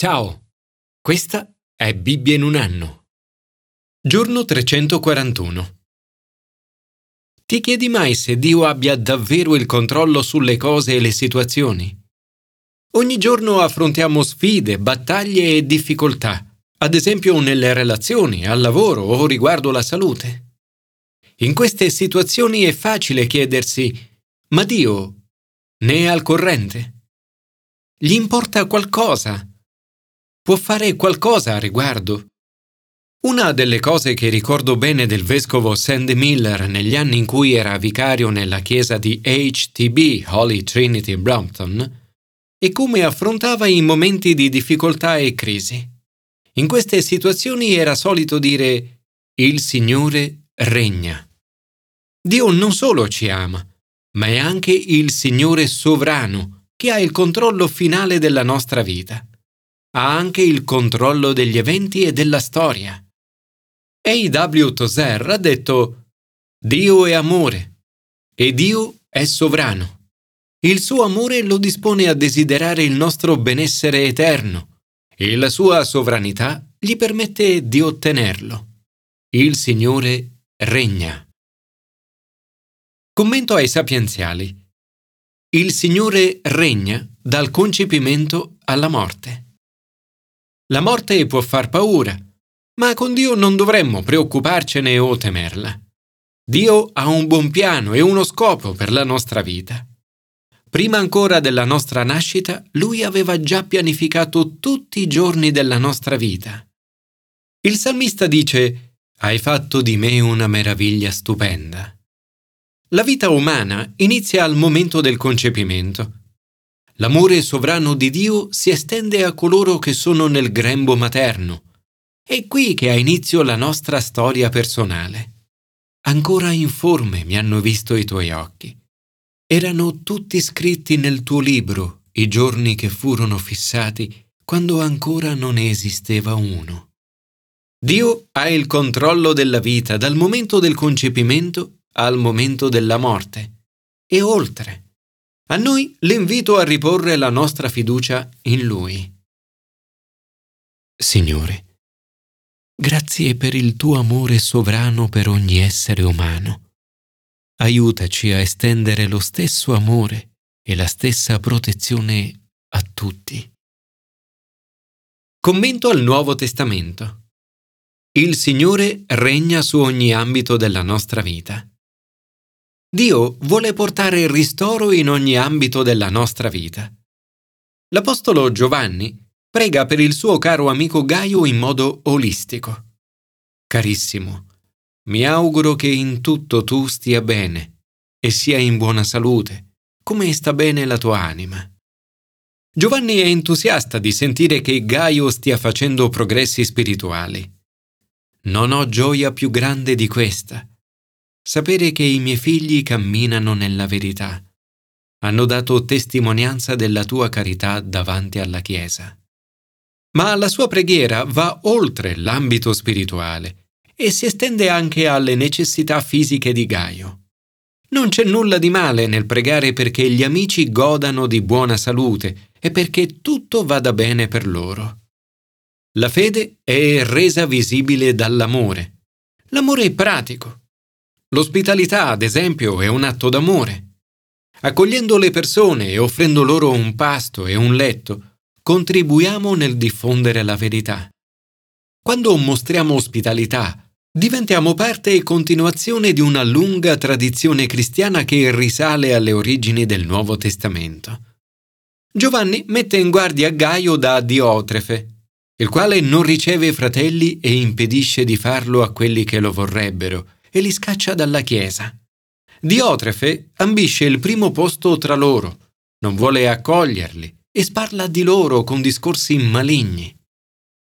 Ciao, questa è Bibbia in un anno. Giorno 341. Ti chiedi mai se Dio abbia davvero il controllo sulle cose e le situazioni? Ogni giorno affrontiamo sfide, battaglie e difficoltà, ad esempio nelle relazioni, al lavoro o riguardo la salute. In queste situazioni è facile chiedersi, ma Dio ne è al corrente? Gli importa qualcosa? Può fare qualcosa a riguardo. Una delle cose che ricordo bene del vescovo Sandy Miller negli anni in cui era vicario nella chiesa di HTB Holy Trinity Brompton è come affrontava i momenti di difficoltà e crisi. In queste situazioni era solito dire Il Signore regna. Dio non solo ci ama, ma è anche il Signore sovrano che ha il controllo finale della nostra vita ha anche il controllo degli eventi e della storia. A.W. Tozer ha detto Dio è amore e Dio è sovrano. Il suo amore lo dispone a desiderare il nostro benessere eterno e la sua sovranità gli permette di ottenerlo. Il Signore regna. Commento ai sapienziali. Il Signore regna dal concepimento alla morte. La morte può far paura, ma con Dio non dovremmo preoccuparcene o temerla. Dio ha un buon piano e uno scopo per la nostra vita. Prima ancora della nostra nascita, Lui aveva già pianificato tutti i giorni della nostra vita. Il salmista dice, Hai fatto di me una meraviglia stupenda. La vita umana inizia al momento del concepimento L'amore sovrano di Dio si estende a coloro che sono nel grembo materno. È qui che ha inizio la nostra storia personale. Ancora informe mi hanno visto i tuoi occhi. Erano tutti scritti nel tuo libro i giorni che furono fissati quando ancora non esisteva uno. Dio ha il controllo della vita dal momento del concepimento al momento della morte e oltre. A noi l'invito a riporre la nostra fiducia in Lui. Signore, grazie per il tuo amore sovrano per ogni essere umano. Aiutaci a estendere lo stesso amore e la stessa protezione a tutti. Commento al Nuovo Testamento. Il Signore regna su ogni ambito della nostra vita. Dio vuole portare il ristoro in ogni ambito della nostra vita. L'Apostolo Giovanni prega per il suo caro amico Gaio in modo olistico. Carissimo, mi auguro che in tutto tu stia bene e sia in buona salute, come sta bene la tua anima. Giovanni è entusiasta di sentire che Gaio stia facendo progressi spirituali. Non ho gioia più grande di questa sapere che i miei figli camminano nella verità. Hanno dato testimonianza della tua carità davanti alla Chiesa. Ma la sua preghiera va oltre l'ambito spirituale e si estende anche alle necessità fisiche di Gaio. Non c'è nulla di male nel pregare perché gli amici godano di buona salute e perché tutto vada bene per loro. La fede è resa visibile dall'amore. L'amore è pratico, L'ospitalità, ad esempio, è un atto d'amore. Accogliendo le persone e offrendo loro un pasto e un letto, contribuiamo nel diffondere la verità. Quando mostriamo ospitalità, diventiamo parte e continuazione di una lunga tradizione cristiana che risale alle origini del Nuovo Testamento. Giovanni mette in guardia Gaio da Diotrefe, il quale non riceve fratelli e impedisce di farlo a quelli che lo vorrebbero, e li scaccia dalla Chiesa. Diotrefe ambisce il primo posto tra loro, non vuole accoglierli e sparla di loro con discorsi maligni.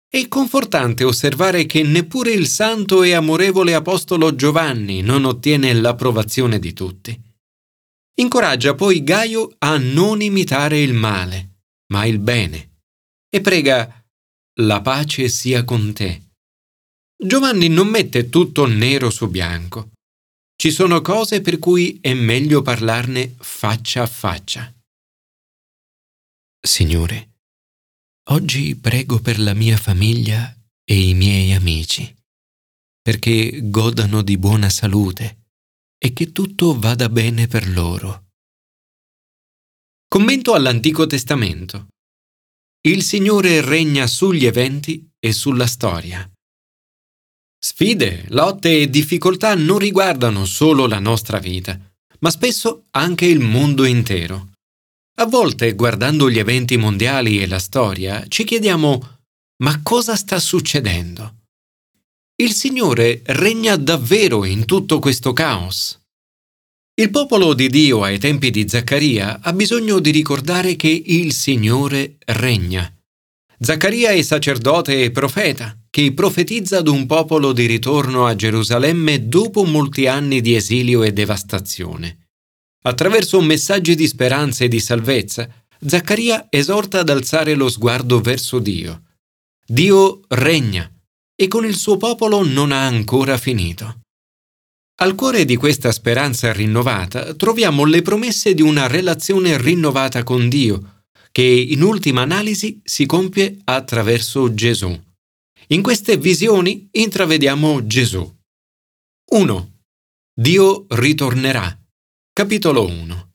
È confortante osservare che neppure il santo e amorevole Apostolo Giovanni non ottiene l'approvazione di tutti. Incoraggia poi Gaio a non imitare il male, ma il bene, e prega La pace sia con te Giovanni non mette tutto nero su bianco. Ci sono cose per cui è meglio parlarne faccia a faccia. Signore, oggi prego per la mia famiglia e i miei amici, perché godano di buona salute e che tutto vada bene per loro. Commento all'Antico Testamento. Il Signore regna sugli eventi e sulla storia. Sfide, lotte e difficoltà non riguardano solo la nostra vita, ma spesso anche il mondo intero. A volte, guardando gli eventi mondiali e la storia, ci chiediamo ma cosa sta succedendo? Il Signore regna davvero in tutto questo caos. Il popolo di Dio ai tempi di Zaccaria ha bisogno di ricordare che il Signore regna. Zaccaria è sacerdote e profeta, che profetizza ad un popolo di ritorno a Gerusalemme dopo molti anni di esilio e devastazione. Attraverso messaggi di speranza e di salvezza, Zaccaria esorta ad alzare lo sguardo verso Dio. Dio regna e con il suo popolo non ha ancora finito. Al cuore di questa speranza rinnovata troviamo le promesse di una relazione rinnovata con Dio, che in ultima analisi si compie attraverso Gesù. In queste visioni intravediamo Gesù. 1. Dio ritornerà. Capitolo 1.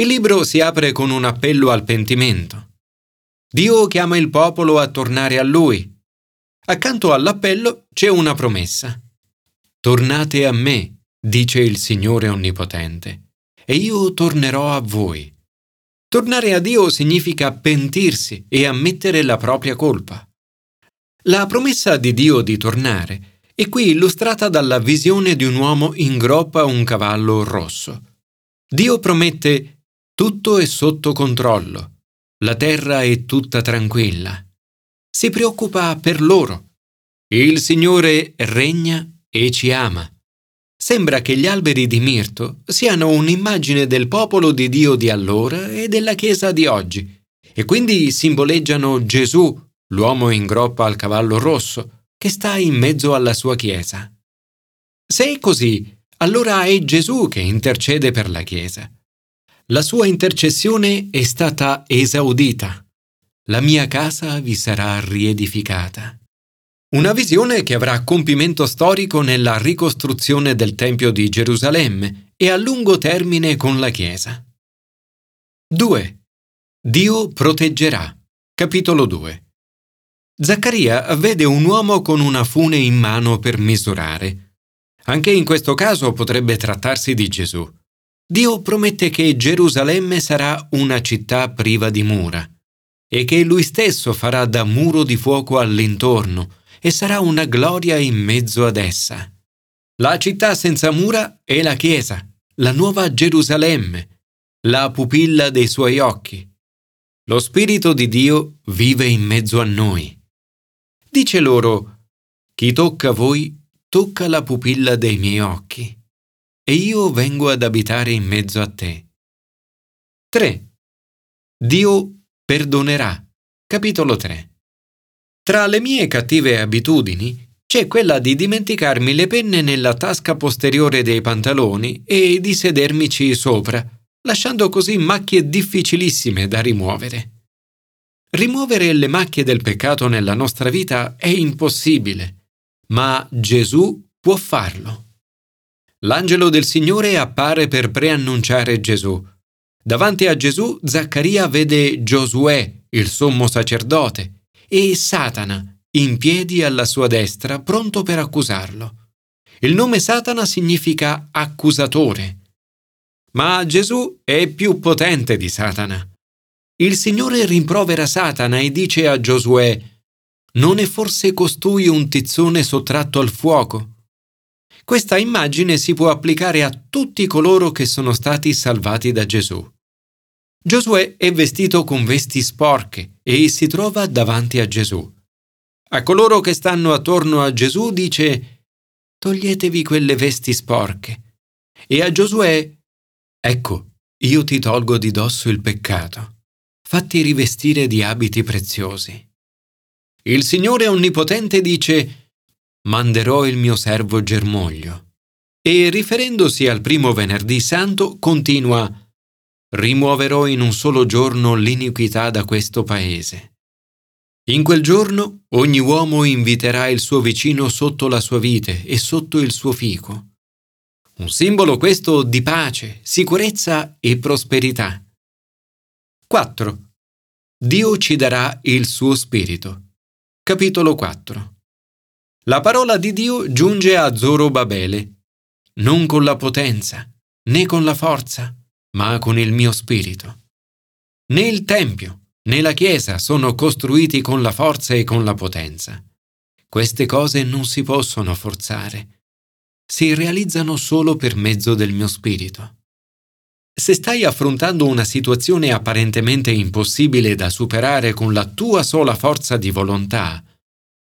Il libro si apre con un appello al pentimento. Dio chiama il popolo a tornare a Lui. Accanto all'appello c'è una promessa. Tornate a me, dice il Signore Onnipotente, e io tornerò a voi. Tornare a Dio significa pentirsi e ammettere la propria colpa. La promessa di Dio di tornare è qui illustrata dalla visione di un uomo in groppa a un cavallo rosso. Dio promette tutto è sotto controllo la terra è tutta tranquilla. Si preoccupa per loro. Il Signore regna e ci ama. Sembra che gli alberi di mirto siano un'immagine del popolo di Dio di allora e della Chiesa di oggi, e quindi simboleggiano Gesù, l'uomo in groppa al cavallo rosso, che sta in mezzo alla sua Chiesa. Se è così, allora è Gesù che intercede per la Chiesa. La sua intercessione è stata esaudita. La mia casa vi sarà riedificata. Una visione che avrà compimento storico nella ricostruzione del Tempio di Gerusalemme e a lungo termine con la Chiesa. 2. Dio proteggerà. Capitolo 2. Zaccaria vede un uomo con una fune in mano per misurare. Anche in questo caso potrebbe trattarsi di Gesù. Dio promette che Gerusalemme sarà una città priva di mura e che lui stesso farà da muro di fuoco all'intorno e sarà una gloria in mezzo ad essa. La città senza mura è la Chiesa, la nuova Gerusalemme, la pupilla dei suoi occhi. Lo Spirito di Dio vive in mezzo a noi. Dice loro, chi tocca voi tocca la pupilla dei miei occhi e io vengo ad abitare in mezzo a te. 3. Dio perdonerà. Capitolo 3. Tra le mie cattive abitudini c'è quella di dimenticarmi le penne nella tasca posteriore dei pantaloni e di sedermici sopra, lasciando così macchie difficilissime da rimuovere. Rimuovere le macchie del peccato nella nostra vita è impossibile, ma Gesù può farlo l'angelo del Signore appare per preannunciare Gesù. Davanti a Gesù Zaccaria vede Giosuè, il sommo sacerdote, e Satana, in piedi alla sua destra, pronto per accusarlo. Il nome Satana significa accusatore. Ma Gesù è più potente di Satana. Il Signore rimprovera Satana e dice a Giosuè, Non è forse costui un tizzone sottratto al fuoco? Questa immagine si può applicare a tutti coloro che sono stati salvati da Gesù. Giosuè è vestito con vesti sporche e si trova davanti a Gesù. A coloro che stanno attorno a Gesù dice Toglietevi quelle vesti sporche. E a Giosuè Ecco, io ti tolgo di dosso il peccato. Fatti rivestire di abiti preziosi. Il Signore Onnipotente dice manderò il mio servo germoglio. E riferendosi al primo venerdì santo continua rimuoverò in un solo giorno l'iniquità da questo paese. In quel giorno ogni uomo inviterà il suo vicino sotto la sua vite e sotto il suo fico. Un simbolo questo di pace, sicurezza e prosperità. 4. Dio ci darà il suo spirito. Capitolo 4. La parola di Dio giunge a Zorobabele, non con la potenza, né con la forza, ma con il mio spirito. Né il Tempio, né la Chiesa sono costruiti con la forza e con la potenza. Queste cose non si possono forzare. Si realizzano solo per mezzo del mio spirito. Se stai affrontando una situazione apparentemente impossibile da superare con la tua sola forza di volontà,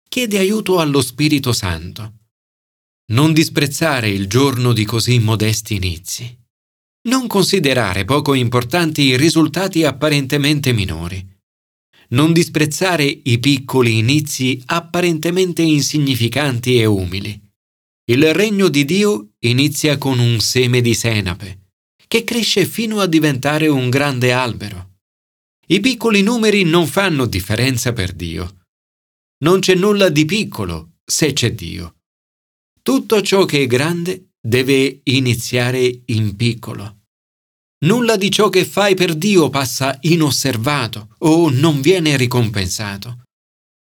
chiede aiuto allo Spirito Santo. Non disprezzare il giorno di così modesti inizi. Non considerare poco importanti i risultati apparentemente minori. Non disprezzare i piccoli inizi apparentemente insignificanti e umili. Il regno di Dio inizia con un seme di senape, che cresce fino a diventare un grande albero. I piccoli numeri non fanno differenza per Dio non c'è nulla di piccolo se c'è Dio. Tutto ciò che è grande deve iniziare in piccolo. Nulla di ciò che fai per Dio passa inosservato o non viene ricompensato.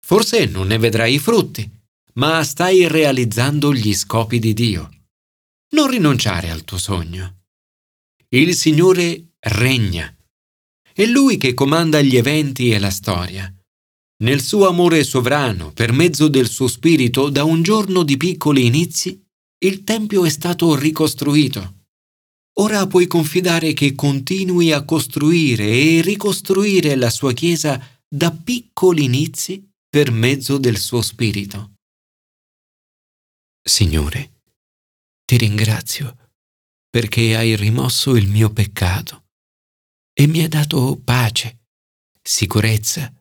Forse non ne vedrai i frutti, ma stai realizzando gli scopi di Dio. Non rinunciare al tuo sogno. Il Signore regna. È Lui che comanda gli eventi e la storia. Nel suo amore sovrano, per mezzo del suo spirito, da un giorno di piccoli inizi, il Tempio è stato ricostruito. Ora puoi confidare che continui a costruire e ricostruire la sua Chiesa da piccoli inizi per mezzo del suo spirito. Signore, ti ringrazio perché hai rimosso il mio peccato e mi hai dato pace, sicurezza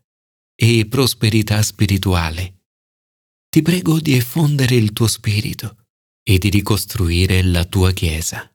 e prosperità spirituale. Ti prego di effondere il tuo spirito e di ricostruire la tua Chiesa.